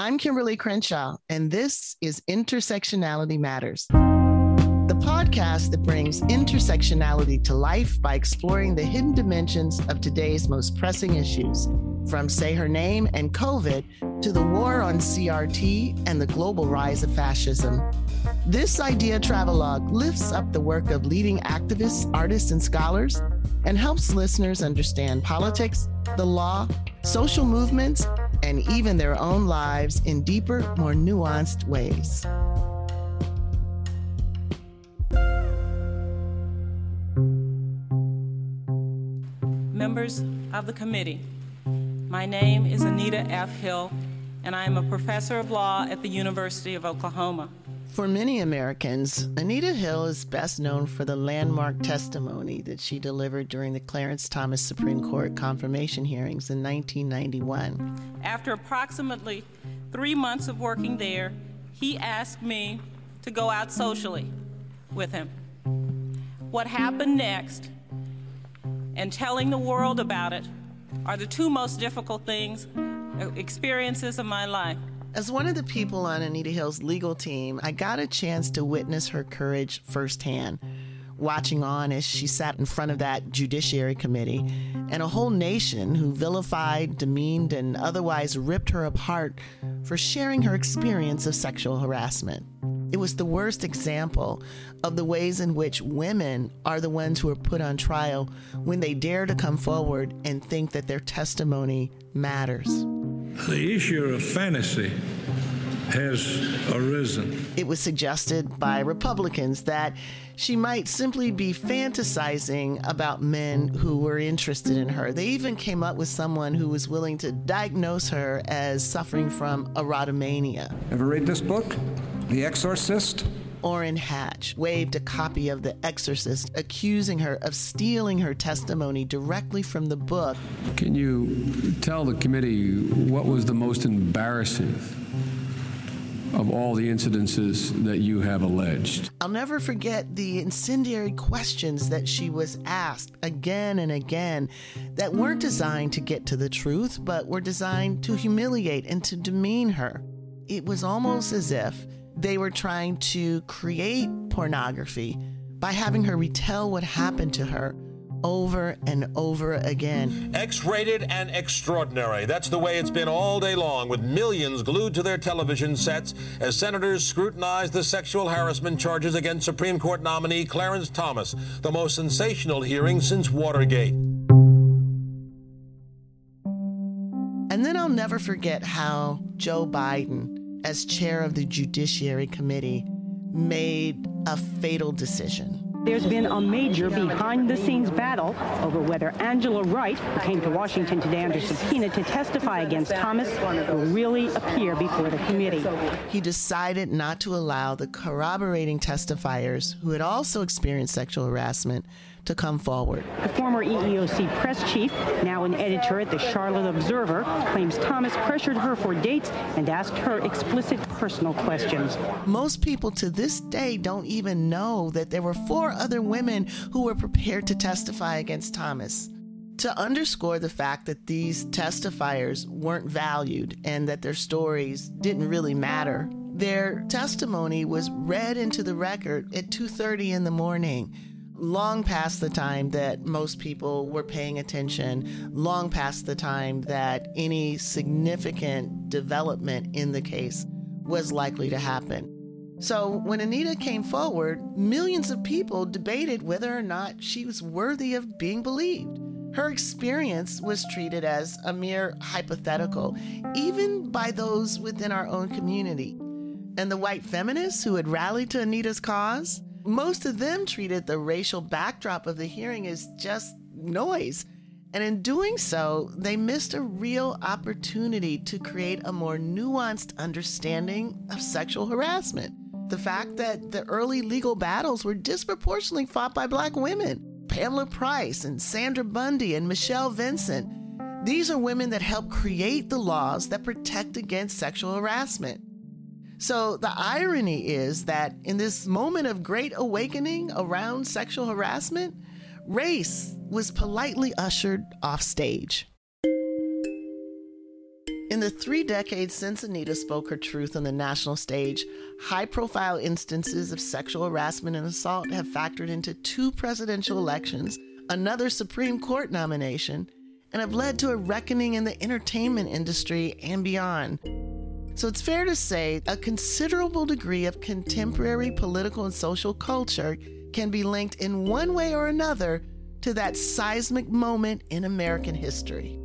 I'm Kimberlé Crenshaw, and this is Intersectionality Matters, the podcast that brings intersectionality to life by exploring the hidden dimensions of today's most pressing issues, from Say Her Name and COVID to the war on CRT and the global rise of fascism. This idea travelogue lifts up the work of leading activists, artists, and scholars and helps listeners understand politics, the law, social movements, and even their own lives in deeper, more nuanced ways. Members of the committee, my name is Anita F. Hill, and I am a professor of law at the University of Oklahoma. For many Americans, Anita Hill is best known for the landmark testimony that she delivered during the Clarence Thomas Supreme Court confirmation hearings in 1991. After approximately three months of working there, he asked me to go out socially with him. What happened next and telling the world about it are the two most difficult things, uh, experiences of my life. As one of the people on Anita Hill's legal team, I got a chance to witness her courage firsthand, watching on as she sat in front of that Judiciary Committee and a whole nation who vilified, demeaned, and otherwise ripped her apart for sharing her experience of sexual harassment. It was the worst example of the ways in which women are the ones who are put on trial when they dare to come forward and think that their testimony matters the issue of fantasy has arisen. It was suggested by Republicans that she might simply be fantasizing about men who were interested in her. They even came up with someone who was willing to diagnose her as suffering from erotomania. Ever read this book? The Exorcist? Orrin Hatch waved a copy of The Exorcist, accusing her of stealing her testimony directly from the book. Can you tell the committee what was the most embarrassing of all the incidences that you have alleged? I'll never forget the incendiary questions that she was asked again and again that weren't designed to get to the truth, but were designed to humiliate and to demean her. It was almost as if they were trying to create pornography by having her retell what happened to her over and over again. X rated and extraordinary. That's the way it's been all day long, with millions glued to their television sets as senators scrutinize the sexual harassment charges against Supreme Court nominee Clarence Thomas, the most sensational hearing since Watergate. And then I'll never forget how Joe Biden as chair of the Judiciary Committee, made a fatal decision. There's been a major behind the scenes battle over whether Angela Wright, who came to Washington today under subpoena to testify against Thomas, will really appear before the committee. He decided not to allow the corroborating testifiers who had also experienced sexual harassment to come forward. The former EEOC press chief, now an editor at the Charlotte Observer, claims Thomas pressured her for dates and asked her explicit personal questions. Most people to this day don't even know that there were four other women who were prepared to testify against Thomas. To underscore the fact that these testifiers weren't valued and that their stories didn't really matter, their testimony was read into the record at 2:30 in the morning long past the time that most people were paying attention, long past the time that any significant development in the case was likely to happen. So when Anita came forward, millions of people debated whether or not she was worthy of being believed. Her experience was treated as a mere hypothetical, even by those within our own community. And the white feminists who had rallied to Anita's cause, most of them treated the racial backdrop of the hearing as just noise. And in doing so, they missed a real opportunity to create a more nuanced understanding of sexual harassment. The fact that the early legal battles were disproportionately fought by black women Pamela Price and Sandra Bundy and Mechelle Vinson. These are women that helped create the laws that protect against sexual harassment. So the irony is that in this moment of great awakening around sexual harassment, race was politely ushered off stage. In the three decades since Anita spoke her truth on the national stage, high profile instances of sexual harassment and assault have factored into two presidential elections, another Supreme Court nomination, and have led to a reckoning in the entertainment industry and beyond. So it's fair to say a considerable degree of contemporary political and social culture can be linked in one way or another to that seismic moment in American history.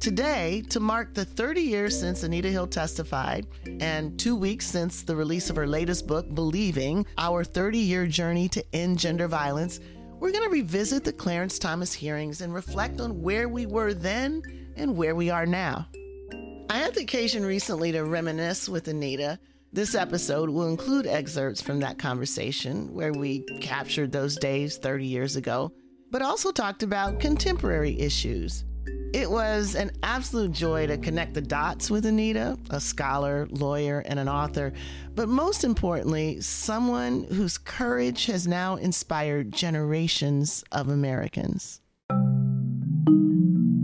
Today, to mark the 30 years since Anita Hill testified and two weeks since the release of her latest book, Believing Our 30 Year Journey to End Gender Violence, we're going to revisit the Clarence Thomas hearings and reflect on where we were then and where we are now. I had the occasion recently to reminisce with Anita. This episode will include excerpts from that conversation where we captured those days 30 years ago, but also talked about contemporary issues. It was an absolute joy to connect the dots with Anita, a scholar, lawyer, and an author, but most importantly, someone whose courage has now inspired generations of Americans.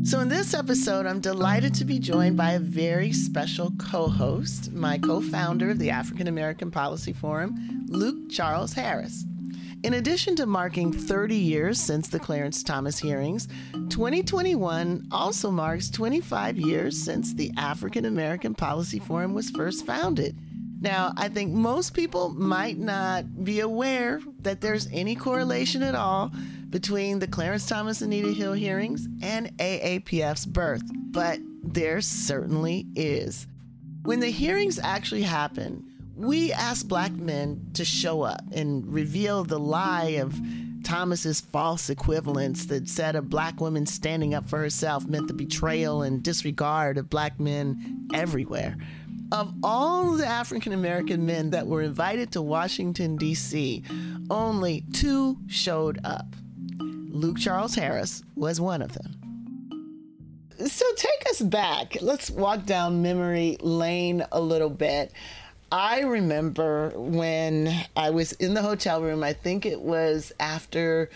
So, in this episode, I'm delighted to be joined by a very special co host, my co founder of the African American Policy Forum, Luke Charles Harris. In addition to marking 30 years since the Clarence Thomas hearings, 2021 also marks 25 years since the African American Policy Forum was first founded. Now, I think most people might not be aware that there's any correlation at all between the Clarence Thomas and Anita Hill hearings and AAPF's birth, but there certainly is. When the hearings actually happened, we asked black men to show up and reveal the lie of Thomas's false equivalence that said a black woman standing up for herself meant the betrayal and disregard of black men everywhere. Of all the African American men that were invited to Washington, D.C., only two showed up. Luke Charles Harris was one of them. So take us back. Let's walk down memory lane a little bit. I remember when I was in the hotel room, I think it was after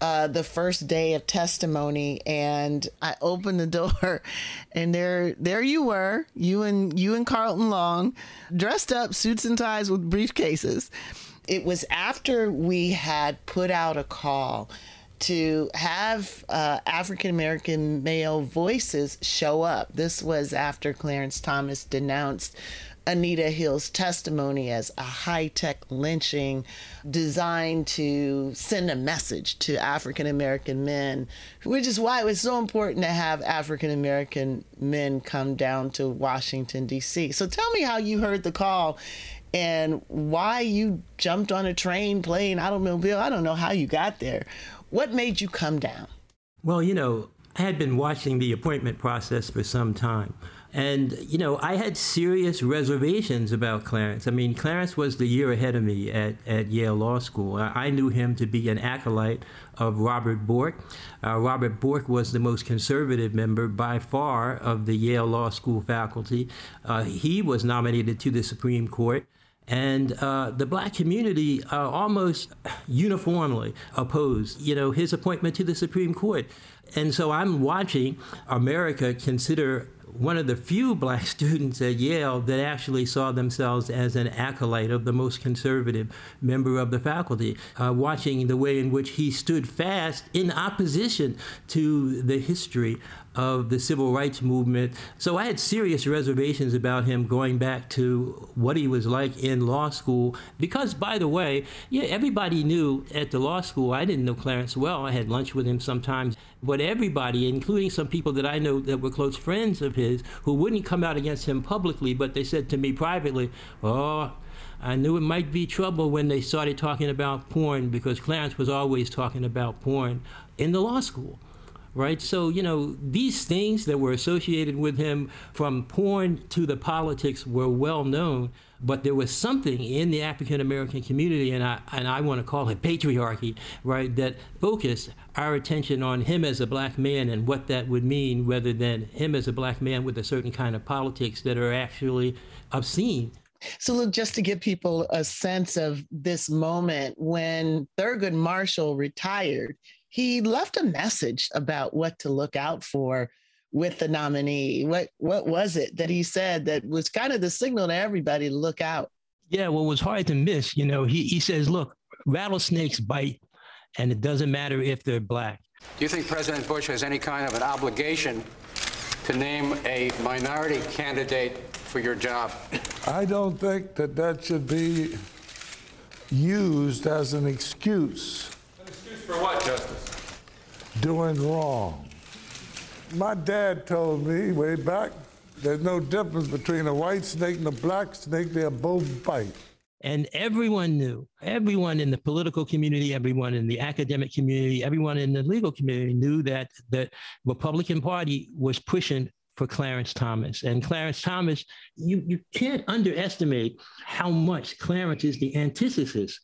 uh, the first day of testimony, and I opened the door, and there, there you were, you and you and Carlton Long, dressed up, suits and ties with briefcases. It was after we had put out a call to have uh, African American male voices show up. This was after Clarence Thomas denounced Anita Hill's testimony as a high tech lynching designed to send a message to African American men, which is why it was so important to have African American men come down to Washington, D.C. So tell me how you heard the call and why you jumped on a train, plane, automobile. I don't know how you got there. What made you come down? Well, you know, I had been watching the appointment process for some time. And, you know, I had serious reservations about Clarence. I mean, Clarence was the year ahead of me at, at Yale Law School. I knew him to be an acolyte of Robert Bork. Uh, Robert Bork was the most conservative member by far of the Yale Law School faculty. Uh, he was nominated to the Supreme Court. And uh, the black community uh, almost uniformly opposed, you know, his appointment to the Supreme Court. And so I'm watching America consider one of the few black students at Yale that actually saw themselves as an acolyte of the most conservative member of the faculty, uh, watching the way in which he stood fast in opposition to the history of the civil rights movement. So I had serious reservations about him going back to what he was like in law school. Because, by the way, yeah, everybody knew at the law school, I didn't know Clarence well. I had lunch with him sometimes. But everybody, including some people that I know that were close friends of his, who wouldn't come out against him publicly, but they said to me privately, oh, I knew it might be trouble when they started talking about porn because Clarence was always talking about porn in the law school right? So, you know, these things that were associated with him from porn to the politics were well known, but there was something in the African American community, and I, and I want to call it patriarchy, right, that focused our attention on him as a black man and what that would mean rather than him as a black man with a certain kind of politics that are actually obscene. So, look, just to give people a sense of this moment when Thurgood Marshall retired, he left a message about what to look out for with the nominee? What what was it that he said that was kind of the signal to everybody to look out? Yeah, well, it was hard to miss. You know, he, he says, look, rattlesnakes bite, and it doesn't matter if they're black. Do you think President Bush has any kind of an obligation to name a minority candidate for your job? I don't think that that should be used as an excuse. An excuse for what, Justice? Doing wrong. My dad told me way back there's no difference between a white snake and a black snake, they both bite. And everyone knew, everyone in the political community, everyone in the academic community, everyone in the legal community knew that the Republican Party was pushing for Clarence Thomas. And Clarence Thomas, you, you can't underestimate how much Clarence is the antithesis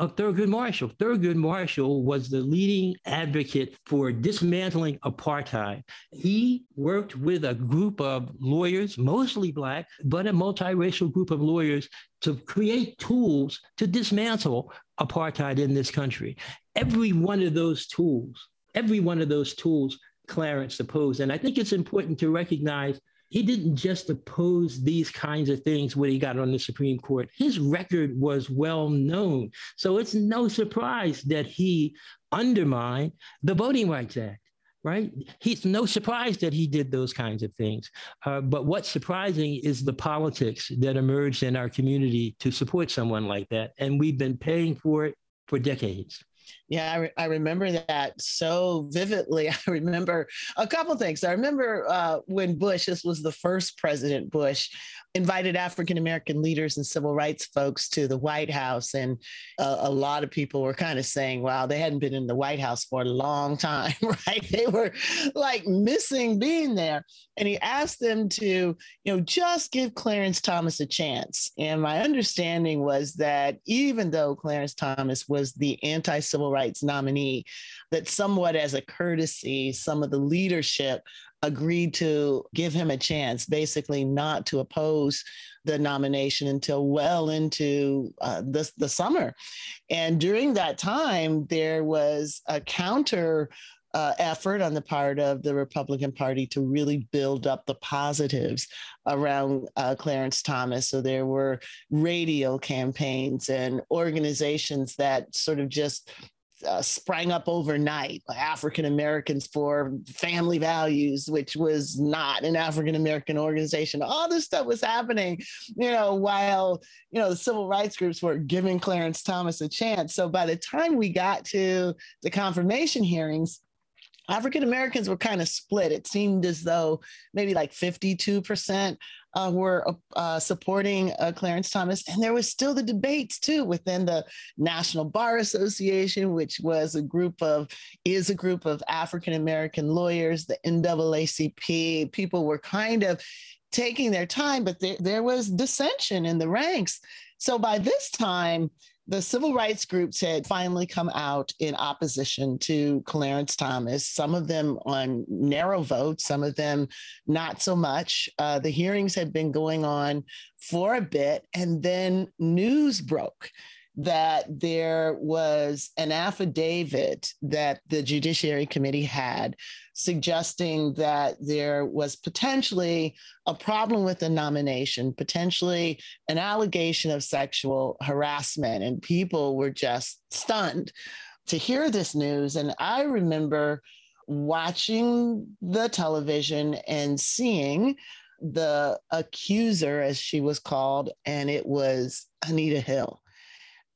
of Thurgood Marshall. Thurgood Marshall was the leading advocate for dismantling apartheid. He worked with a group of lawyers, mostly Black, but a multiracial group of lawyers to create tools to dismantle apartheid in this country. Every one of those tools, every one of those tools, Clarence opposed. And I think it's important to recognize he didn't just oppose these kinds of things when he got on the Supreme Court. His record was well known. So it's no surprise that he undermined the Voting Rights Act, right? He's no surprise that he did those kinds of things. Uh, but what's surprising is the politics that emerged in our community to support someone like that. And we've been paying for it for decades. Yeah, I, re- I, remember that so vividly. I remember a couple things. I remember uh, when Bush, this was the first President Bush, invited African American leaders and civil rights folks to the White House. And a lot of people were kind of saying, wow, they hadn't been in the White House for a long time, right? They were like missing being there. And he asked them to, you know, just give Clarence Thomas a chance. And my understanding was that even though Clarence Thomas was the anti civil rights nominee, that somewhat as a courtesy, some of the leadership agreed to give him a chance, basically not to oppose the nomination until well into uh, the, the summer. And during that time, there was a counter uh, effort on the part of the Republican Party to really build up the positives around uh, Clarence Thomas. So there were radio campaigns and organizations that sort of just uh, sprang up overnight, African Americans for Family Values, which was not an African American organization. All this stuff was happening, you know, while, you know, the civil rights groups were giving Clarence Thomas a chance. So by the time we got to the confirmation hearings, African Americans were kind of split. It seemed as though maybe like 52% uh, were uh, supporting uh, Clarence Thomas. And there was still the debates too within the National Bar Association, which was a group of, is a group of African American lawyers, the NAACP. People were kind of taking their time, but there, there was dissension in the ranks. So by this time, the civil rights groups had finally come out in opposition to Clarence Thomas, some of them on narrow votes, some of them not so much. Uh, the hearings had been going on for a bit, and then news broke that there was an affidavit that the Judiciary Committee had suggesting that there was potentially a problem with the nomination, potentially an allegation of sexual harassment, and people were just stunned to hear this news. And I remember watching the television and seeing the accuser, as she was called, and it was Anita Hill.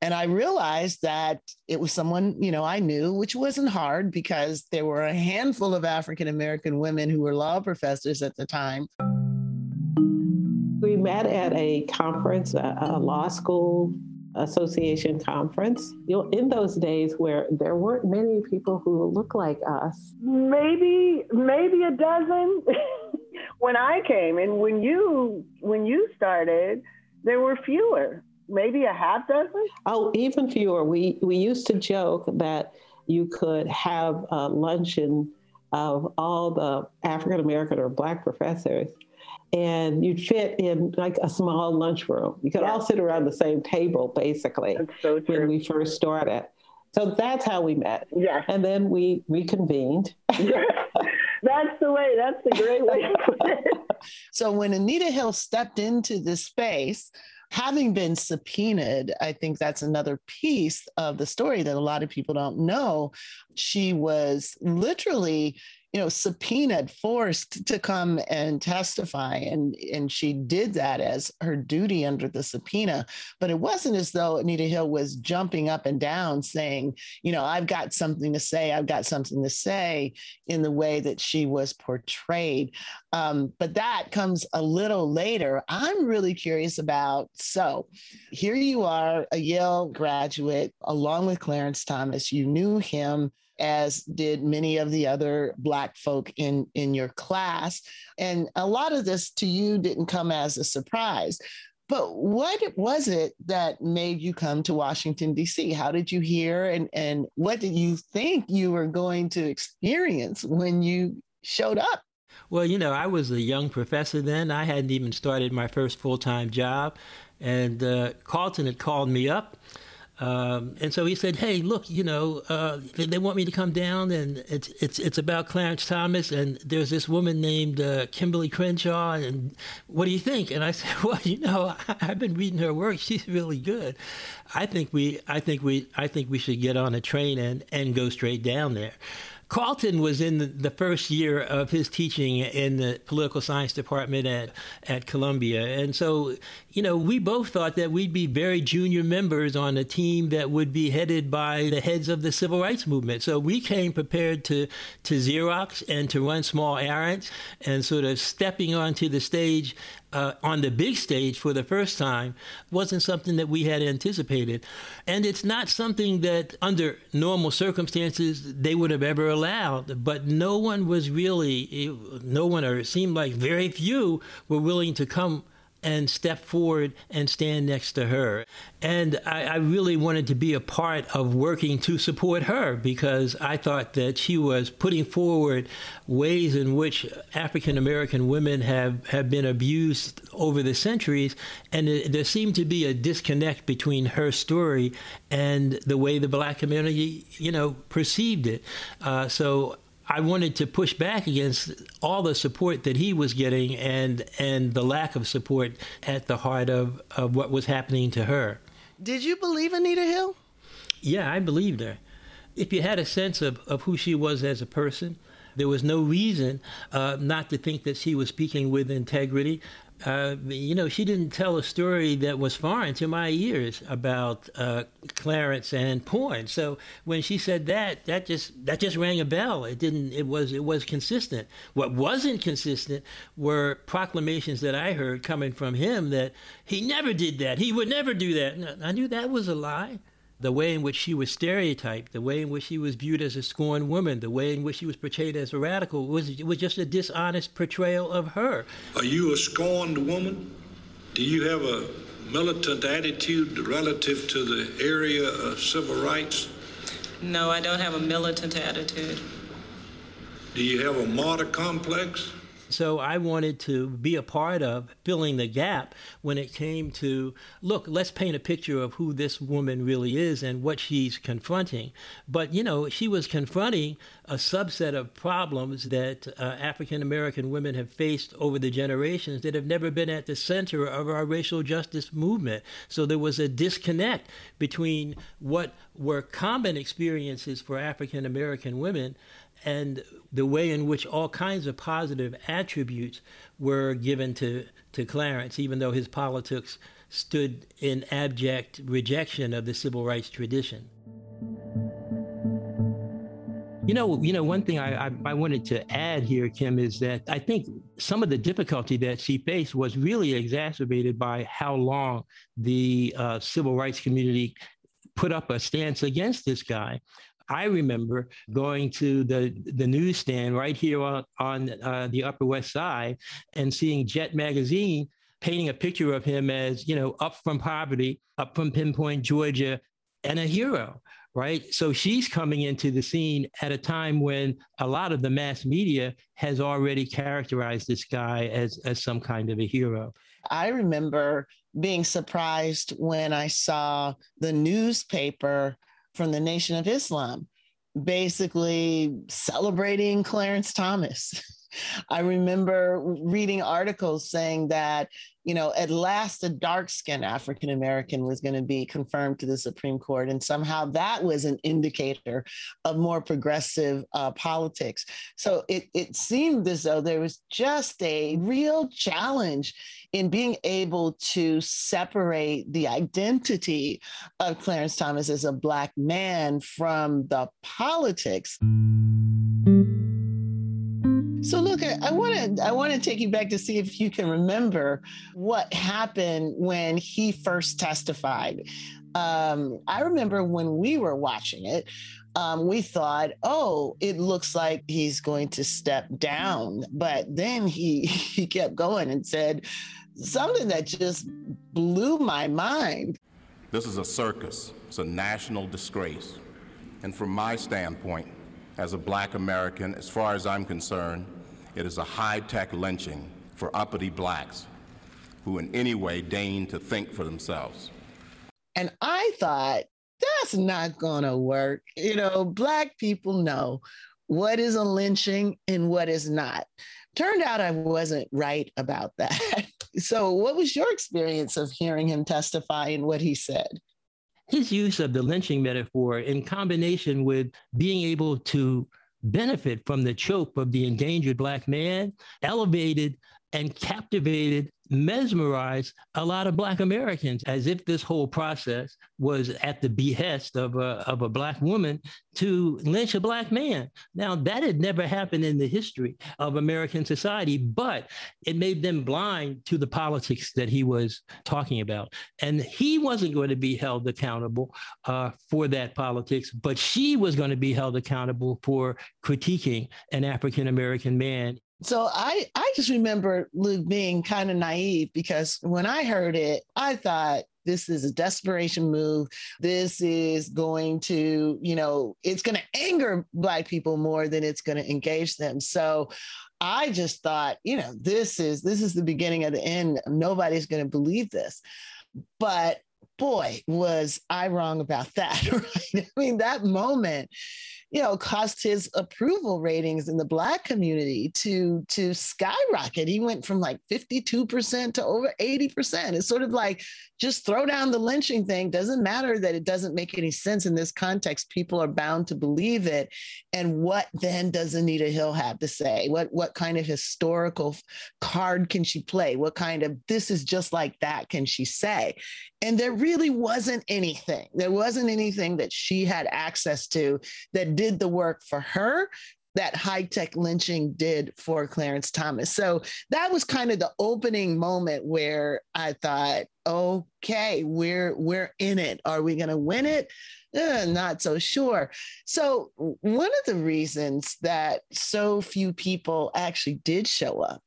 And I realized that it was someone, you know, I knew, which wasn't hard because there were a handful of African American women who were law professors at the time. We met at a conference, a, a law school association conference. You know, in those days where there weren't many people who looked like us. Maybe, maybe a dozen when I came, and when you when you started, there were fewer maybe a half dozen? Oh, even fewer. We we used to joke that you could have a luncheon of all the African American or Black professors, and you'd fit in like a small lunchroom. You could all sit around the same table, basically. That's so true. When we first started. So that's how we met. Yes. And then we reconvened. that's the way. That's the great way to put it. So when Anita Hill stepped into this space, having been subpoenaed, I think that's another piece of the story that a lot of people don't know. She was literally you know, subpoenaed, forced to come and testify. And, and she did that as her duty under the subpoena. But it wasn't as though Anita Hill was jumping up and down saying, you know, I've got something to say, I've got something to say in the way that she was portrayed. Um, but that comes a little later. I'm really curious about so here you are, a Yale graduate, along with Clarence Thomas. You knew him as did many of the other Black folk in, in your class. And a lot of this to you didn't come as a surprise. But what was it that made you come to Washington, D.C.? How did you hear and, and what did you think you were going to experience when you showed up? Well, you know, I was a young professor then. I hadn't even started my first full time job. And uh, Carlton had called me up um, and so he said, "Hey, look, you know, uh, they, they, want me to come down, and it's it's it's about Clarence Thomas, and there's this woman named uh, Kimberlé Crenshaw, and what do you think?" And I said, "Well, you know, I, have been reading her work; she's really good. I think we, I think we, I think we should get on a train and and go straight down there." Carlton was in the, first year of his teaching in the political science department at, at Columbia. And so, you know, we both thought that we'd be very junior members on a team that would be headed by the heads of the civil rights movement. So we came prepared to, to Xerox and to run small errands and sort of stepping onto the stage uh, on the big stage for the first time wasn't something that we had anticipated. And it's not something that, under normal circumstances, they would have ever allowed. But no one was really, no one, or it seemed like very few, were willing to come and step forward and stand next to her. And I, I, really wanted to be a part of working to support her because I thought that she was putting forward ways in which African American women have, have been abused over the centuries. And it, there seemed to be a disconnect between her story and the way the black community, you know, perceived it. Uh, so I wanted to push back against all the support that he was getting and and the lack of support at the heart of, of what was happening to her. Did you believe Anita Hill? Yeah, I believed her. If you had a sense of, of who she was as a person, there was no reason uh, not to think that she was speaking with integrity uh, you know, she didn't tell a story that was foreign to my ears about uh, Clarence and porn. So when she said that, that just that just rang a bell. It didn't. It was it was consistent. What wasn't consistent were proclamations that I heard coming from him that he never did that. He would never do that. I knew that was a lie the way in which she was stereotyped, the way in which she was viewed as a scorned woman, the way in which she was portrayed as a radical was was just a dishonest portrayal of her. Are you a scorned woman? Do you have a militant attitude relative to the area of civil rights? No, I don't have a militant attitude. Do you have a martyr complex? So I wanted to be a part of filling the gap when it came to look, let's paint a picture of who this woman really is and what she's confronting. But, you know, she was confronting a subset of problems that uh, African American women have faced over the generations that have never been at the center of our racial justice movement. So there was a disconnect between what were common experiences for African American women and the way in which all kinds of positive attributes were given to, to Clarence, even though his politics stood in abject rejection of the civil rights tradition. You know, you know, one thing I, I, I, wanted to add here, Kim, is that I think some of the difficulty that she faced was really exacerbated by how long the uh, civil rights community put up a stance against this guy. I remember going to the, the newsstand right here on, on uh, the Upper West Side and seeing Jet Magazine painting a picture of him as, you know, up from poverty, up from Pinpoint, Georgia, and a hero, right? So she's coming into the scene at a time when a lot of the mass media has already characterized this guy as, as some kind of a hero. I remember being surprised when I saw the newspaper from the Nation of Islam basically celebrating Clarence Thomas. I remember reading articles saying that, you know, at last a dark skinned African American was going to be confirmed to the Supreme Court. And somehow that was an indicator of more progressive uh, politics. So it, it seemed as though there was just a real challenge in being able to separate the identity of Clarence Thomas as a Black man from the politics. So look, I want to I want to take you back to see if you can remember what happened when he first testified. Um, I remember when we were watching it, um, we thought, oh, it looks like he's going to step down. But then he he kept going and said something that just blew my mind. This is a circus. It's a national disgrace. And from my standpoint, as a black American, as far as I'm concerned, it is a high tech lynching for uppity blacks who in any way deign to think for themselves. And I thought, that's not going to work. You know, black people know what is a lynching and what is not. Turned out I wasn't right about that. so, what was your experience of hearing him testify and what he said? His use of the lynching metaphor in combination with being able to benefit from the choke of the endangered Black man elevated and captivated mesmerized a lot of Black Americans as if this whole process was at the behest of a, of a Black woman to lynch a Black man. Now, that had never happened in the history of American society, but it made them blind to the politics that he was talking about. And he wasn't going to be held accountable uh, for that politics, but she was going to be held accountable for critiquing an African American man so I I just remember Luke being kind of naive because when I heard it, I thought this is a desperation move. This is going to, you know, it's going to anger black people more than it's going to engage them. So I just thought, you know, this is this is the beginning of the end. Nobody's going to believe this. But boy, was I wrong about that, right? I mean, that moment you know, caused his approval ratings in the black community to to skyrocket. He went from like 52% to over 80%. It's sort of like just throw down the lynching thing. Doesn't matter that it doesn't make any sense in this context. People are bound to believe it. And what then does Anita Hill have to say? What what kind of historical card can she play? What kind of this is just like that can she say? And there really wasn't anything. There wasn't anything that she had access to that did the work for her that high tech lynching did for Clarence Thomas. So that was kind of the opening moment where I thought, okay, we're we're in it. Are we going to win it? Uh, not so sure. So one of the reasons that so few people actually did show up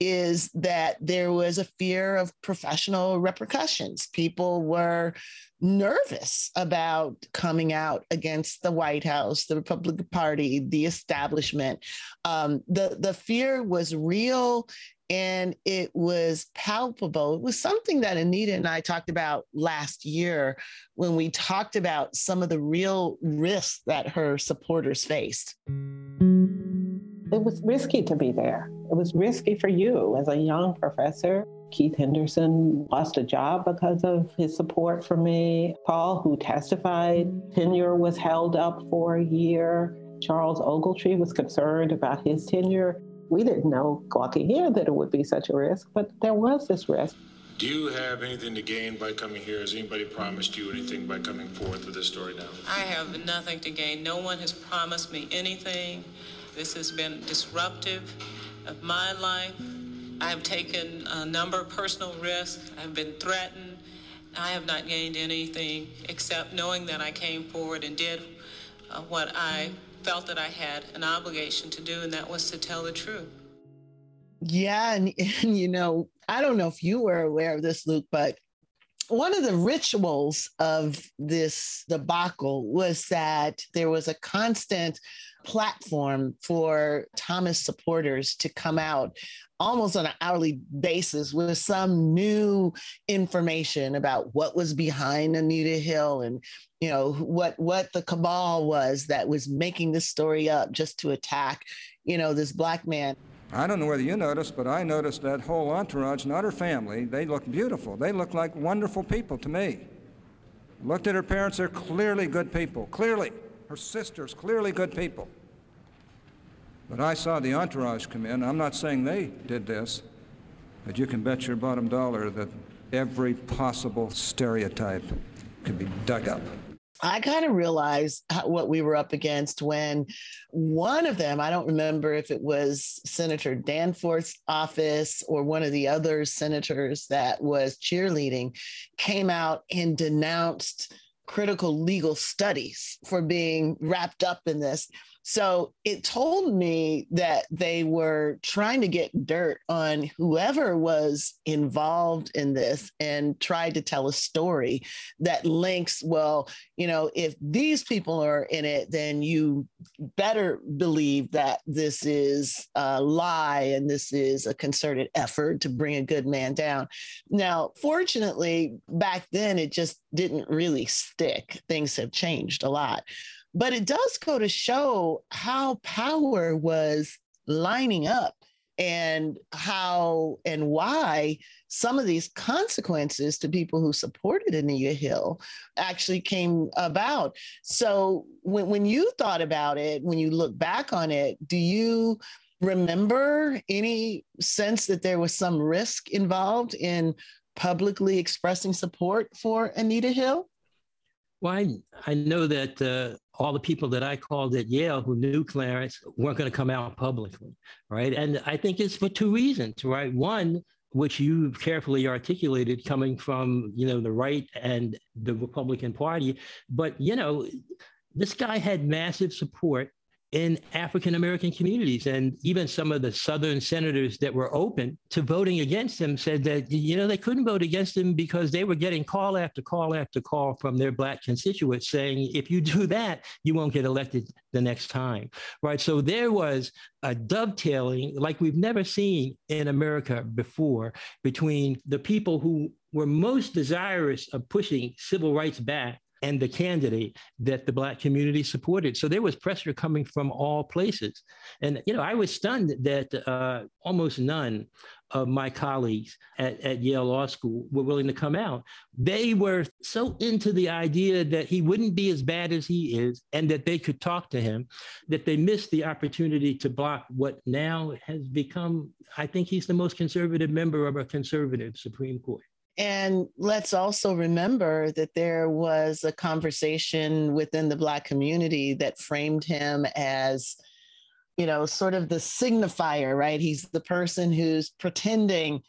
is that there was a fear of professional repercussions. People were nervous about coming out against the White House, the Republican Party, the establishment. Um, the, the fear was real and it was palpable. It was something that Anita and I talked about last year when we talked about some of the real risks that her supporters faced. It was risky to be there. It was risky for you as a young professor. Keith Henderson lost a job because of his support for me. Paul, who testified, tenure was held up for a year. Charles Ogletree was concerned about his tenure. We didn't know walking here that it would be such a risk, but there was this risk. Do you have anything to gain by coming here? Has anybody promised you anything by coming forth with this story now? I have nothing to gain. No one has promised me anything. This has been disruptive of my life. I've taken a number of personal risks. I've been threatened. I have not gained anything except knowing that I came forward and did uh, what I felt that I had an obligation to do, and that was to tell the truth. Yeah, and, and you know, I don't know if you were aware of this, Luke, but one of the rituals of this debacle was that there was a constant platform for Thomas supporters to come out almost on an hourly basis with some new information about what was behind Anita Hill and you know what what the cabal was that was making this story up just to attack you know this black man I don't know whether you noticed, but I noticed that whole entourage, not her family, they look beautiful. They look like wonderful people to me. Looked at her parents, they're clearly good people. Clearly. Her sisters, clearly good people. But I saw the entourage come in. I'm not saying they did this, but you can bet your bottom dollar that every possible stereotype could be dug up. I kind of realized what we were up against when one of them, I don't remember if it was Senator Danforth's office or one of the other senators that was cheerleading, came out and denounced critical legal studies for being wrapped up in this. So it told me that they were trying to get dirt on whoever was involved in this and tried to tell a story that links, well, you know, if these people are in it, then you better believe that this is a lie and this is a concerted effort to bring a good man down. Now, fortunately, back then it just didn't really stick. Things have changed a lot. But it does go to show how power was lining up and how and why some of these consequences to people who supported Anita Hill actually came about. So when, when you thought about it, when you look back on it, do you remember any sense that there was some risk involved in publicly expressing support for Anita Hill? Well, I, I know that uh, all the people that I called at Yale who knew Clarence weren't going to come out publicly, right? And I think it's for two reasons, right? One, which you carefully articulated coming from, you know, the right and the Republican Party. But, you know, this guy had massive support in African American communities. And even some of the Southern senators that were open to voting against him said that, you know, they couldn't vote against him because they were getting call after call after call from their Black constituents saying, if you do that, you won't get elected the next time. Right. So there was a dovetailing like we've never seen in America before between the people who were most desirous of pushing civil rights back and the candidate that the black community supported. So there was pressure coming from all places. And, you know, I was stunned that uh, almost none of my colleagues at, at Yale Law School were willing to come out. They were so into the idea that he wouldn't be as bad as he is and that they could talk to him that they missed the opportunity to block what now has become, I think he's the most conservative member of a conservative Supreme Court. And let's also remember that there was a conversation within the Black community that framed him as, you know, sort of the signifier, right? He's the person who's pretending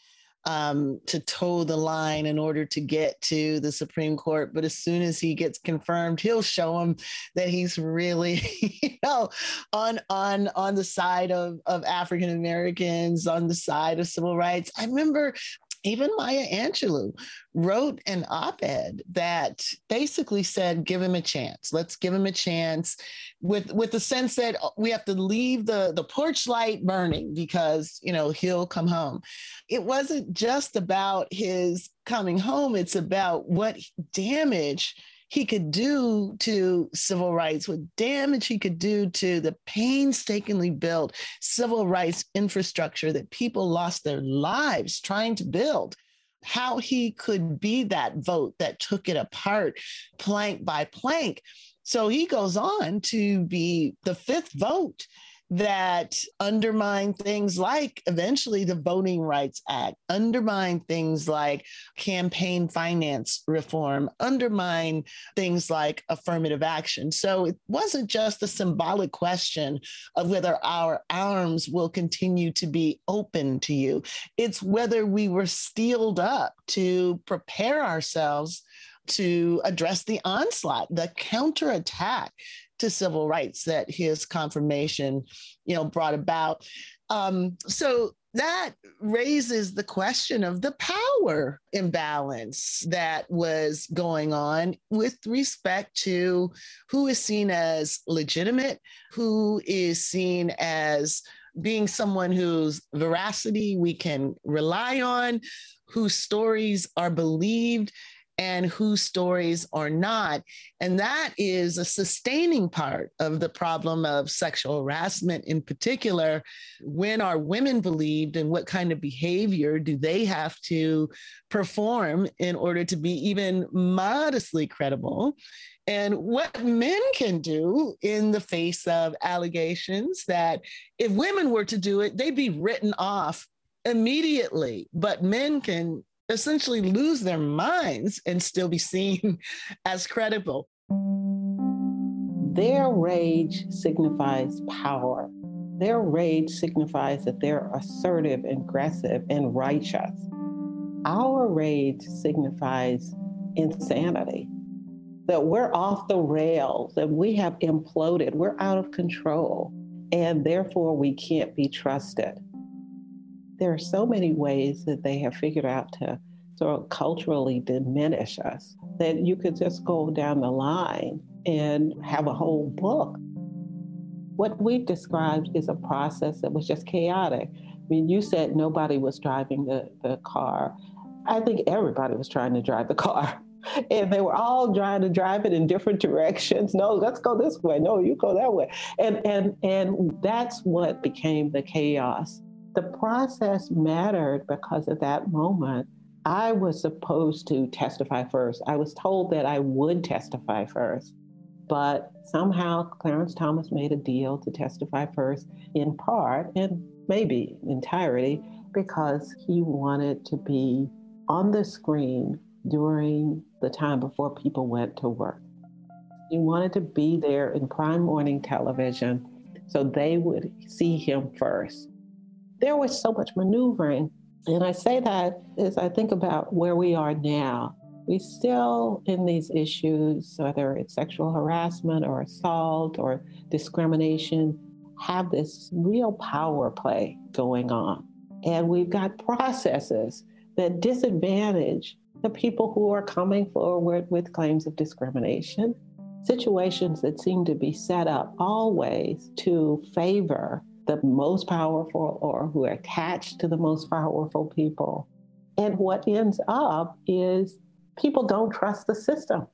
um, to toe the line in order to get to the Supreme Court. But as soon as he gets confirmed, he'll show him that he's really, you know, on on on the side of of African Americans, on the side of civil rights. I remember even Maya Angelou wrote an op ed that basically said, give him a chance. Let's give him a chance with, with the sense that uh, we have to leave the, the porch light burning because, you know, he'll come home. It wasn't just about his coming home, it's about what damage he could do to civil rights, what damage he could do to the painstakingly built civil rights infrastructure that people lost their lives trying to build how he could be that vote that took it apart plank by plank. So he goes on to be the fifth vote that undermine things like eventually the Voting Rights Act, undermine things like campaign finance reform, undermine things like affirmative action. So it wasn't just a symbolic question of whether our arms will continue to be open to you, it's whether we were steeled up to prepare ourselves to address the onslaught, the counterattack to civil rights that his confirmation, you know, brought about. Um, so that raises the question of the power imbalance that was going on with respect to who is seen as legitimate, who is seen as being someone whose veracity we can rely on, whose stories are believed, and whose stories are not. And that is a sustaining part of the problem of sexual harassment in particular. When are women believed and what kind of behavior do they have to perform in order to be even modestly credible? and what men can do in the face of allegations that if women were to do it, they'd be written off immediately. But men can essentially lose their minds and still be seen as credible. Their rage signifies power. Their rage signifies that they're assertive, aggressive, and righteous. Our rage signifies insanity, that we're off the rails, that we have imploded, we're out of control, and therefore we can't be trusted there are so many ways that they have figured out to sort of culturally diminish us that you could just go down the line and have a whole book. What we've described is a process that was just chaotic. I mean, you said nobody was driving the, the car. I think everybody was trying to drive the car. And they were all trying to drive it in different directions. No, let's go this way. No, you go that way. And and and that's what became the chaos the process mattered because at that moment, I was supposed to testify first. I was told that I would testify first, but somehow Clarence Thomas made a deal to testify first, in part and maybe entirety, because he wanted to be on the screen during the time before people went to work. He wanted to be there in prime morning television so they would see him first there was so much maneuvering. And I say that as I think about where we are now. We still, in these issues, whether it's sexual harassment or assault or discrimination, have this real power play going on. And we've got processes that disadvantage the people who are coming forward with claims of discrimination, situations that seem to be set up always to favor the most powerful or who are attached to the most powerful people. And what ends up is people don't trust the system.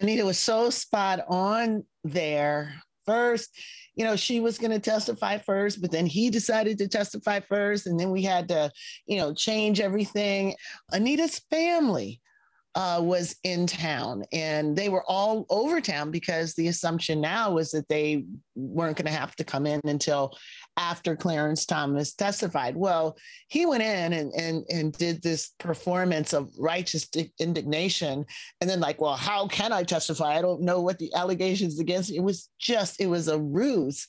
Anita was so spot on there. First, you know, she was going to testify first, but then he decided to testify first. And then we had to, you know, change everything. Anita's family uh, was in town and they were all over town because the assumption now was that they weren't going to have to come in until after Clarence Thomas testified. Well, he went in and, and, and did this performance of righteous indignation. And then, like, well, how can I testify? I don't know what the allegations against me. It was just, it was a ruse.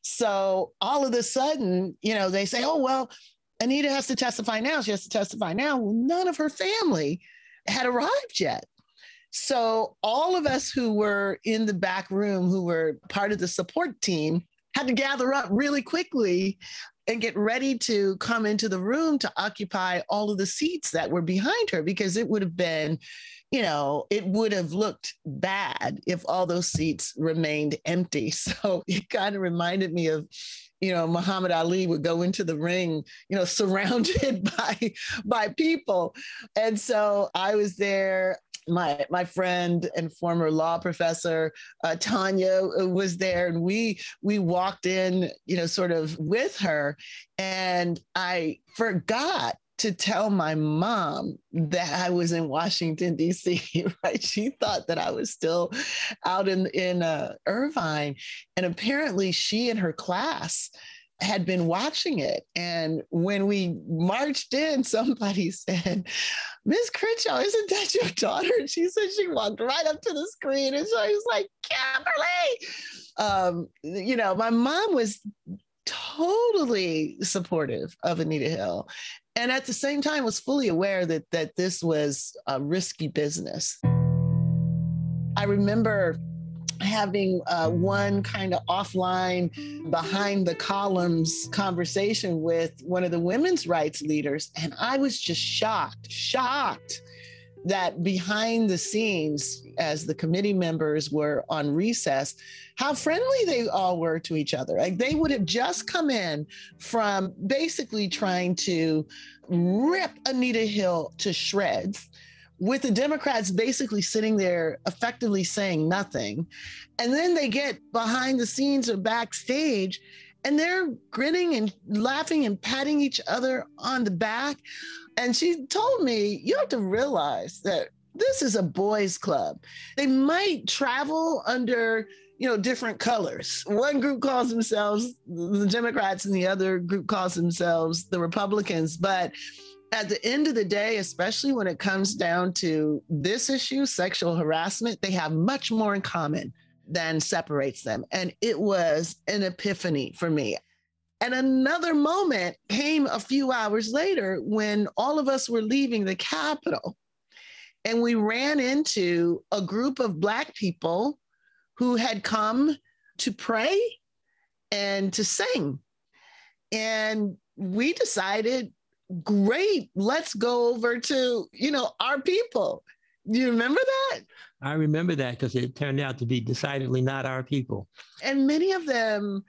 So all of a sudden, you know, they say, oh, well, Anita has to testify now. She has to testify now. Well, none of her family had arrived yet. So all of us who were in the back room, who were part of the support team, had to gather up really quickly and get ready to come into the room to occupy all of the seats that were behind her because it would have been you know, it would have looked bad if all those seats remained empty. So it kind of reminded me of you know muhammad ali would go into the ring you know surrounded by by people. And so i was there. My my friend and former law professor uh, Tanya uh, was there, and we we walked in, you know, sort of with her, and I forgot to tell my mom that I was in Washington D.C. Right? She thought that I was still out in in uh, Irvine, and apparently she and her class had been watching it. And when we marched in, somebody said, Miss Crenshaw, isn't that your daughter? And she said she walked right up to the screen and so I was like, Kimberlé. Um, you know, my mom was totally supportive of Anita Hill. And at the same time was fully aware that that this was a risky business. I remember having uh, one kind of offline, behind the columns conversation with one of the women's rights leaders. And I was just shocked, shocked that behind the scenes, as the committee members were on recess, how friendly they all were to each other. Like they would have just come in from basically trying to rip Anita Hill to shreds with the Democrats basically sitting there effectively saying nothing. And then they get behind the scenes or backstage and they're grinning and laughing and patting each other on the back. And she told me, you have to realize that this is a boys' club. They might travel under you know different colors one group calls themselves the democrats and the other group calls themselves the republicans but at the end of the day, especially when it comes down to this issue, sexual harassment, they have much more in common than separates them. And it was an epiphany for me. And another moment came a few hours later when all of us were leaving the Capitol and we ran into a group of Black people who had come to pray and to sing. And we decided great let's go over to you know our people you remember that i remember that because it turned out to be decidedly not our people. And many of them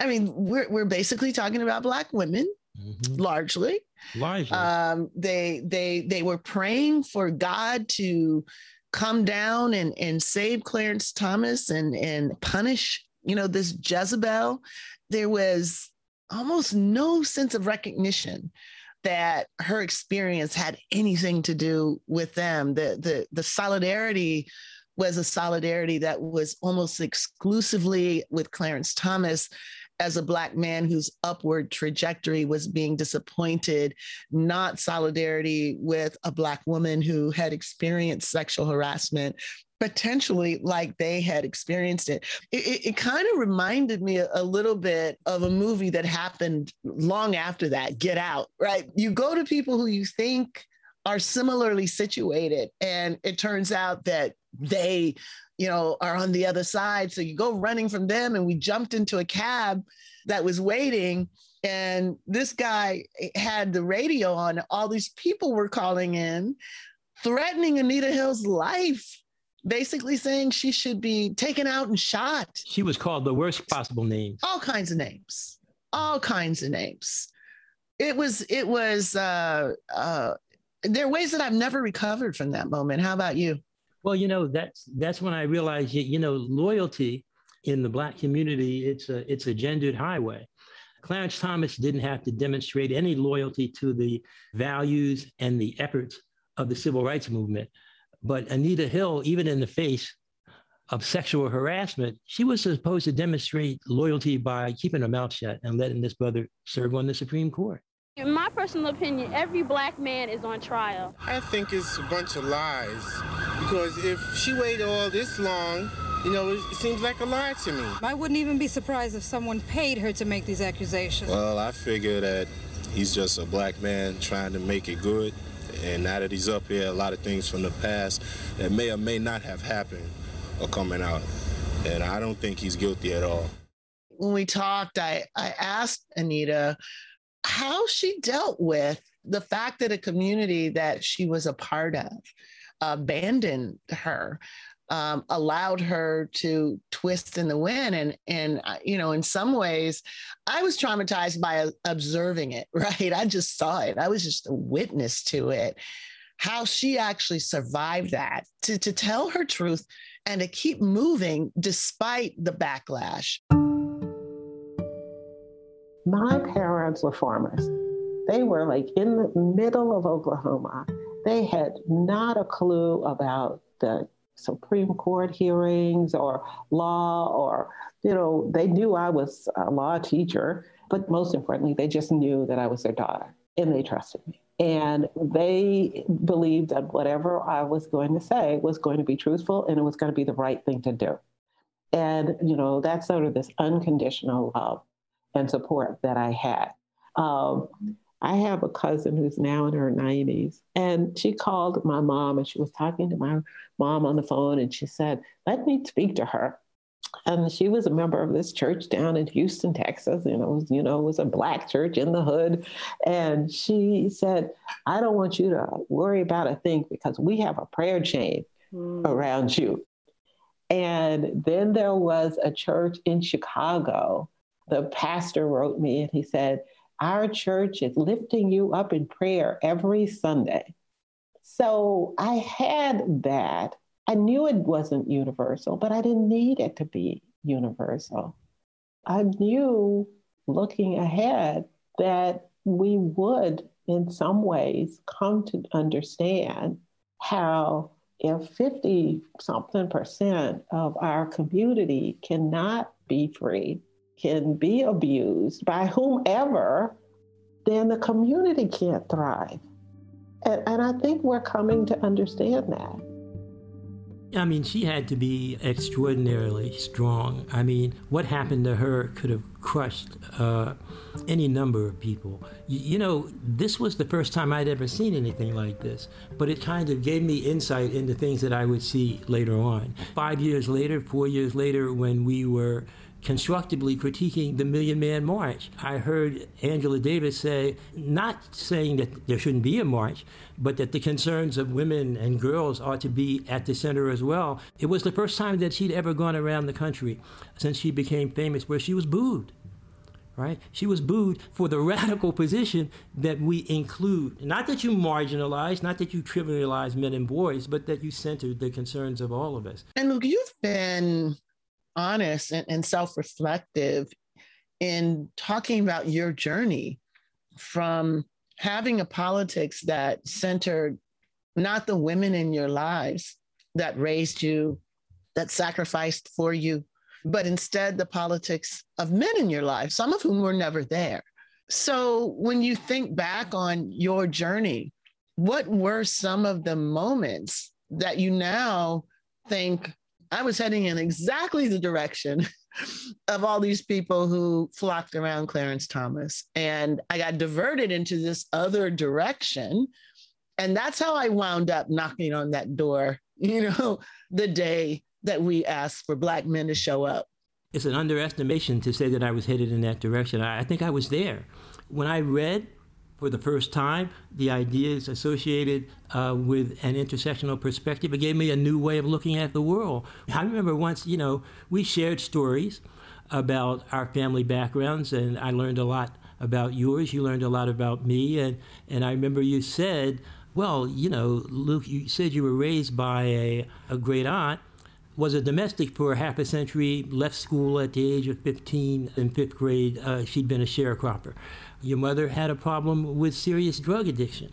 i mean we're, we're basically talking about black women mm-hmm. largely. Largely. Um, they they they were praying for god to come down and and save clarence thomas and and punish you know this jezebel. There was almost no sense of recognition that her experience had anything to do with them. The the the solidarity was a solidarity that was almost exclusively with Clarence Thomas as a black man whose upward trajectory was being disappointed, not solidarity with a black woman who had experienced sexual harassment potentially like they had experienced it. It, it, it kind of reminded me a, a, little bit of a movie that happened long after that, Get Out, right? You go to people who you think are similarly situated, and it turns out that they, you know, are on the other side. So you go running from them, and we jumped into a cab that was waiting. And this guy had the radio on. All these people were calling in, threatening Anita Hill's life basically saying she should be taken out and shot. She was called the worst possible names. All kinds of names. All kinds of names. It was, it was, uh, uh, there are ways that I've never recovered from that moment. How about you? Well, you know, that's, that's when I realized, you know, loyalty in the Black community, it's a, it's a gendered highway. Clarence Thomas didn't have to demonstrate any loyalty to the values and the efforts of the civil rights movement. But Anita Hill, even in the face of sexual harassment, she was supposed to demonstrate loyalty by keeping her mouth shut and letting this brother serve on the Supreme Court. In my personal opinion, every black man is on trial. I think it's a bunch of lies because if she waited all this long, you know, it seems like a lie to me. I wouldn't even be surprised if someone paid her to make these accusations. Well, I figure that he's just a black man trying to make it good. And now that he's up here, a lot of things from the past that may or may not have happened are coming out. And I don't think he's guilty at all. When we talked, I, I asked Anita how she dealt with the fact that a community that she was a part of abandoned her um, allowed her to twist in the wind. And and you know in some ways i was traumatized by uh, observing it right? I just saw it. I was just a witness to it. How she actually survived that to, to tell her truth and to keep moving despite the backlash. My parents were farmers. They were like in the middle of oklahoma they had not a clue about the Supreme Court hearings or law, or, you know, they knew I was a law teacher, but most importantly, they just knew that I was their daughter and they trusted me. And they believed that whatever I was going to say was going to be truthful and it was going to be the right thing to do. And, you know, that's sort of this unconditional love and support that I had. Um, I have a cousin who's now in her 90s, and she called my mom and she was talking to my mom on the phone and she said, Let me speak to her. and she was a member of this church down in Houston, Texas. You know, it was, you know, it was a black church in the hood. And she said, I don't want you to worry about a thing because we have a prayer chain mm. around you. And then there was a church in Chicago. The pastor wrote me and he said, Our church is lifting you up in prayer every Sunday. So I had that I knew it wasn't universal, but I didn't need it to be universal. I knew looking ahead that we would, in some ways, come to understand how if 50 something percent of our community cannot be free, can be abused by whomever, then the community can't thrive. And, and I think we're coming to understand that. I mean, she had to be extraordinarily strong. I mean, what happened to her could have crushed uh, any number of people. You, you, know, this was the first time I'd ever seen anything like this, but it kind of gave me insight into things that I would see later on. Five years later, four years later, when we were constructively critiquing the Million Man March. I heard Angela Davis say, not saying that there shouldn't be a march, but that the concerns of women and girls ought to be at the center as well. It was the first time that she'd ever gone around the country since she became famous where she was booed. Right? She was booed for the radical position that we include. Not that you marginalize, not that you trivialize men and boys, but that you center the concerns of all of us. And Luke, you've been honest and, and self reflective in talking about your journey from having a politics that centered not the women in your lives that raised you, that sacrificed for you, but instead the politics of men in your life, some of whom were never there. So when you think back on your journey, what were some of the moments that you now think I was heading in exactly the direction of all these people who flocked around Clarence Thomas. And I got diverted into this other direction. And that's how I wound up knocking on that door, you know, the day that we asked for Black men to show up. It's an underestimation to say that I was headed in that direction. I think I was there. When I read for the first time, the ideas associated uh, with an intersectional perspective. It gave me a new way of looking at the world. I remember once, you know, we shared stories about our family backgrounds, and I learned a lot about yours. You learned a lot about me, and, and I remember you said, well, you know, Luke, you said you were raised by a, a great aunt was a domestic for half a century, left school at the age of 15 in fifth grade. Uh, she'd been a sharecropper. Your mother had a problem with serious drug addiction.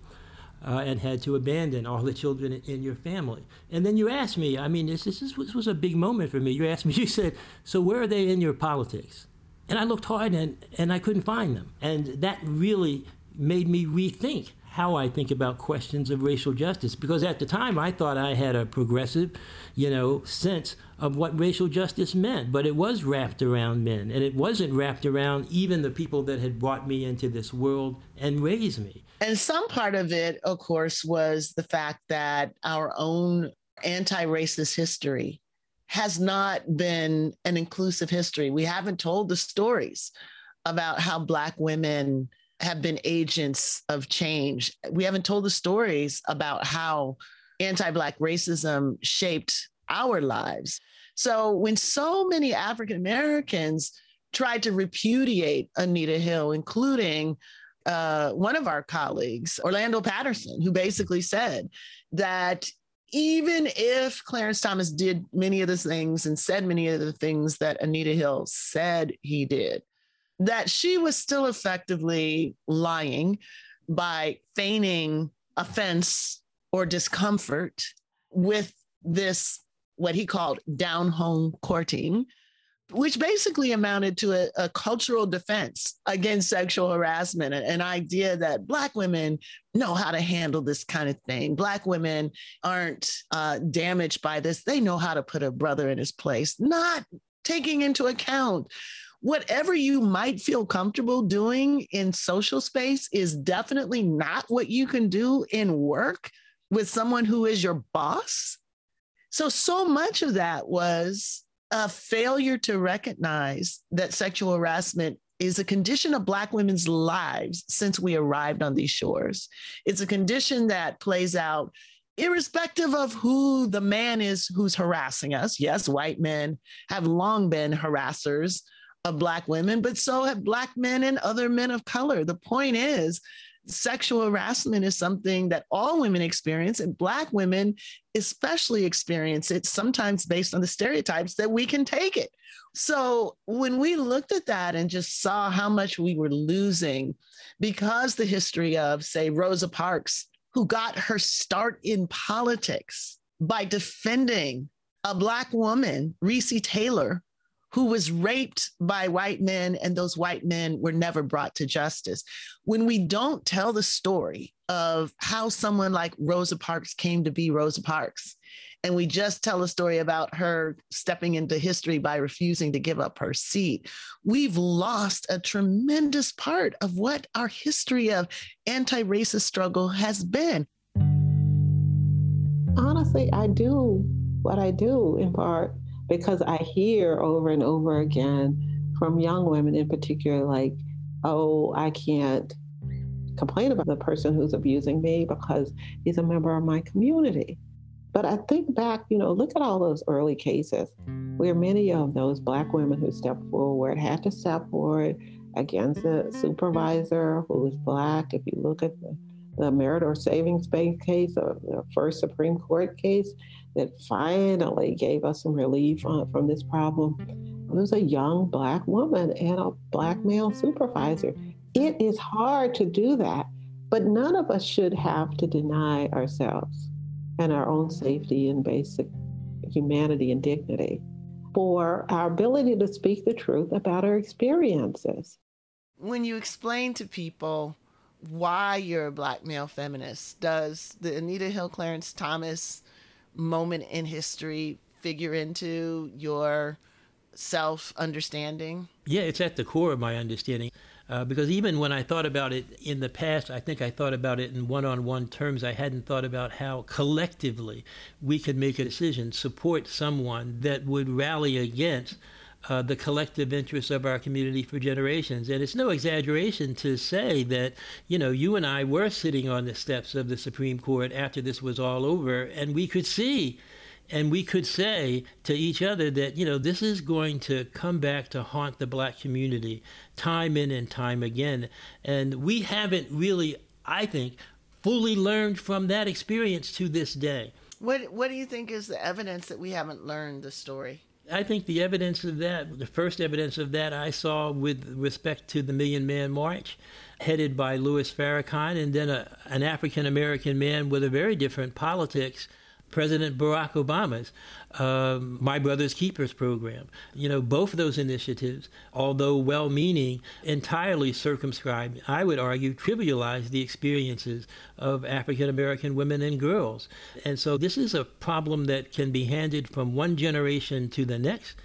Uh, and had to abandon all the children in, your family. And then you asked me, I mean, this, this, this was a big moment for me. You asked me, you said, So where are they in your politics? And I looked hard and, and I couldn't find them. And that really made me rethink how I think about questions of racial justice. Because at the time, I thought I had a progressive, you know, sense of what racial justice meant. But it was wrapped around men, and it wasn't wrapped around even the people that had brought me into this world and raised me. And some part of it, of course, was the fact that our own anti racist history has not been an inclusive history. We haven't told the stories about how Black women have been agents of change. We haven't told the stories about how anti Black racism shaped our lives. So when so many African Americans tried to repudiate Anita Hill, including uh, one of our colleagues, Orlando Patterson, who basically said that even if Clarence Thomas did many of the things and said many of the things that Anita Hill said he did, that she was still effectively lying by feigning offense or discomfort with this, what he called down home courting, which basically amounted to a, a cultural defense against sexual harassment, an idea that Black women know how to handle this kind of thing. Black women aren't uh, damaged by this. They know how to put a brother in his place, not taking into account whatever you might feel comfortable doing in social space is definitely not what you can do in work with someone who is your boss. So, so much of that was a failure to recognize that sexual harassment is a condition of Black women's lives since we arrived on these shores. It's a condition that plays out irrespective of who the man is who's harassing us. Yes, white men have long been harassers of Black women, but so have Black men and other men of color. The point is, sexual harassment is something that all women experience, and Black women especially experience it, sometimes based on the stereotypes that we can take it. So when we looked at that and just saw how much we were losing because the history of, say, Rosa Parks, who got her start in politics by defending a Black woman, Recy Taylor, who was raped by white men, and those white men were never brought to justice. When we don't tell the story of how someone like Rosa Parks came to be Rosa Parks, and we just tell a story about her stepping into history by refusing to give up her seat, we've lost a tremendous part of what our history of anti racist struggle has been. Honestly, I do what I do in part because I hear over and over again from young women in particular, like, oh, I can't complain about the person who's abusing me because he's a member of my community. But I think back, you know, look at all those early cases where many of those Black women who stepped forward had to step forward against a supervisor who was Black. If you look at the, the Meritor Savings Bank case, the first Supreme Court case that finally gave us some relief from this problem, it was a young Black woman and a Black male supervisor. It is hard to do that, but none of us should have to deny ourselves and our own safety and basic humanity and dignity for our ability to speak the truth about our experiences. When you explain to people why you're a black male feminist, does the Anita Hill Clarence Thomas moment in history figure into your self understanding? Yeah, it's at the core of my understanding. Uh, because even when I thought about it in the past, I think I thought about it in one on one terms. I hadn't thought about how collectively we could make a decision, support someone that would rally against uh, the collective interests of our community for generations. And it's no exaggeration to say that, you know, you and I were sitting on the steps of the Supreme Court after this was all over, and we could see and we could say to each other that you know this is going to come back to haunt the black community time in and time again. And we haven't really i think fully learned from that experience to this day. What what do you think is the evidence that we haven't learned the story I think the evidence of that, the first evidence of that I saw with respect to the Million Man March, headed by Louis Farrakhan, and then a, an African American man with a very different politics President Barack Obama's um, My Brother's Keepers program. You know, both of those initiatives, although well meaning, entirely circumscribe, I would argue, trivialize the experiences of African American women and girls. And so this is a problem that can be handed from one generation to the next.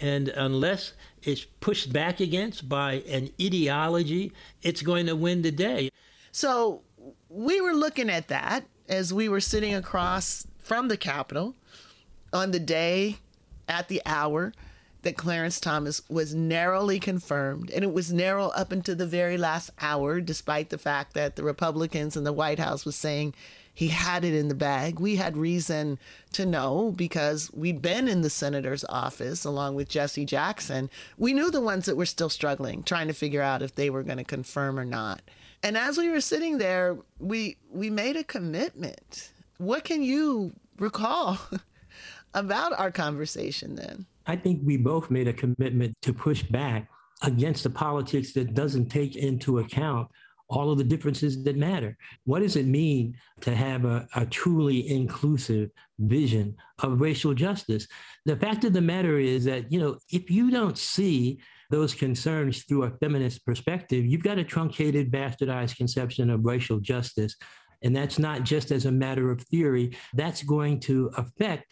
And unless it's pushed back against by an ideology, it's going to win the day. So we were looking at that as we were sitting across from the Capitol on the day at the hour that Clarence Thomas was narrowly confirmed. And it was narrow up until the very last hour, despite the fact that the Republicans in the White House was saying he had it in the bag. We had reason to know because we'd been in the senator's office along with Jesse Jackson. We knew the ones that were still struggling, trying to figure out if they were going to confirm or not. And as we were sitting there, we we made a commitment what can you recall about our conversation then? I think we both made a commitment to push back against the politics that doesn't take into account all of the differences that matter. What does it mean to have a, a, truly inclusive vision of racial justice? The fact of the matter is that, you know, if you don't see those concerns through a feminist perspective, you've got a truncated, bastardized conception of racial justice and that's not just as a matter of theory, that's going to affect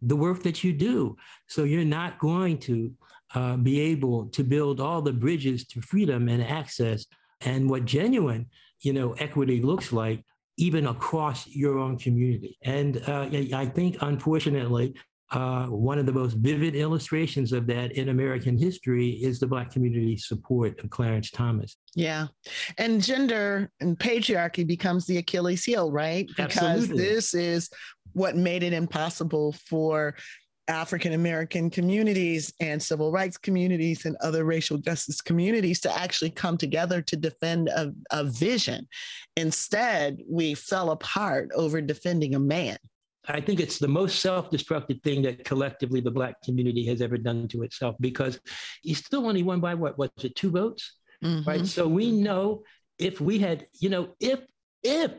the work that you do. So you're not going to uh, be able to build all the bridges to freedom and access and what genuine, you know, equity looks like even across your own community. And uh, I think, unfortunately, Uh, one of the most vivid illustrations of that in American history is the Black community's support of Clarence Thomas. Yeah. And gender and patriarchy becomes the Achilles heel, right? Because Absolutely. this is what made it impossible for African American communities and civil rights communities and other racial justice communities to actually come together to defend a, a vision. Instead, we fell apart over defending a man. I think it's the most self-destructive thing that collectively the black community has ever done to itself because he still only won by what was it two votes Mhm. right so we know if we had you know if if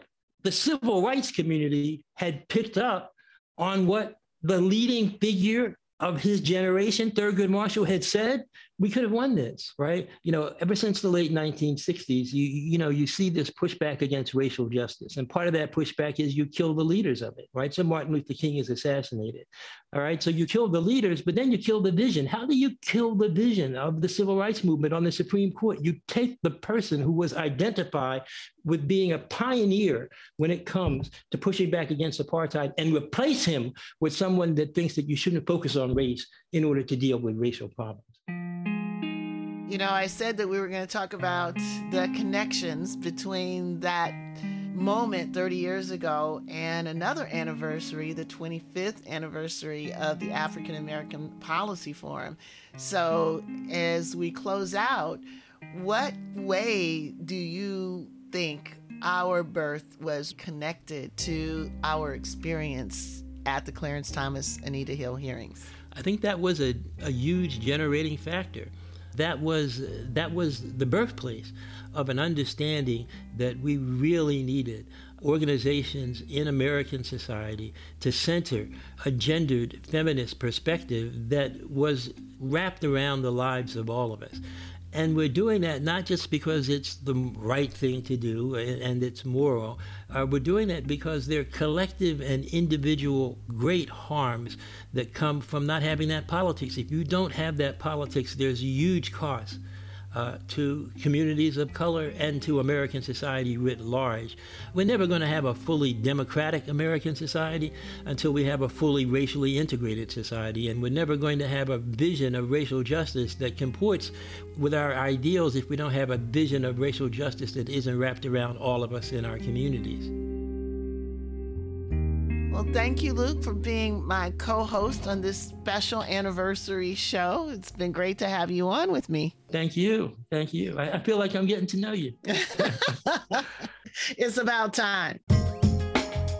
the civil rights community had picked up on what the leading figure of his generation Thurgood Marshall had said we could have won this right? You know ever since the late 1960s you you know you see this pushback against racial justice. And part of that pushback is you kill the leaders of it right? So Martin Luther King is assassinated all right? So you kill the leaders but then you kill the vision. How do you kill the vision of the civil rights movement on the Supreme Court? You take the person who was identified with being a pioneer when it comes to pushing back against apartheid and replace him with someone that thinks that you shouldn't focus on race in order to deal with racial problems You know, I said that we were going to talk about the connections between that moment 30 years ago and another anniversary, the 25th anniversary of the African American Policy Forum. So, as we close out, what way do you think our birth was connected to our experience at the Clarence Thomas Anita Hill hearings? I think that was a, a huge generating factor. That was that was the birthplace of an understanding that we really needed organizations in American society to center a gendered feminist perspective that was wrapped around the lives of all of us. And we're doing that not just because it's the right thing to do and, it's moral. Uh, we're doing that because there are collective and individual great harms that come from not having that politics. If you don't have that politics, there's huge cost uh, to communities of color and to American society writ large. We're never going to have a fully democratic American society until we have a fully racially integrated society, and we're never going to have a vision of racial justice that comports with our ideals if we don't have a vision of racial justice that isn't wrapped around all of us in our communities. Well, thank you, Luke, for being my co host on this special anniversary show. It's been great to have you on with me. Thank you. Thank you. I, I feel like I'm getting to know you. it's about time.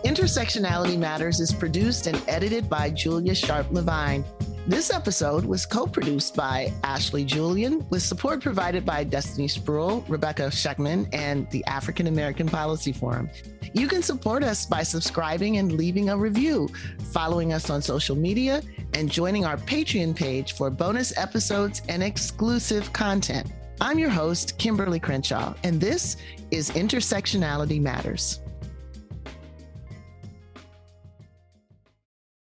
Intersectionality Matters is produced and edited by Julia Sharp Levine. This episode was co produced by Ashley Julian with support provided by Destiny Spruill, Rebecca Scheckman, and the African American Policy Forum. You can support us by subscribing and leaving a review, following us on social media, and joining our Patreon page for bonus episodes and exclusive content. I'm your host, Kimberlé Crenshaw, and this is Intersectionality Matters.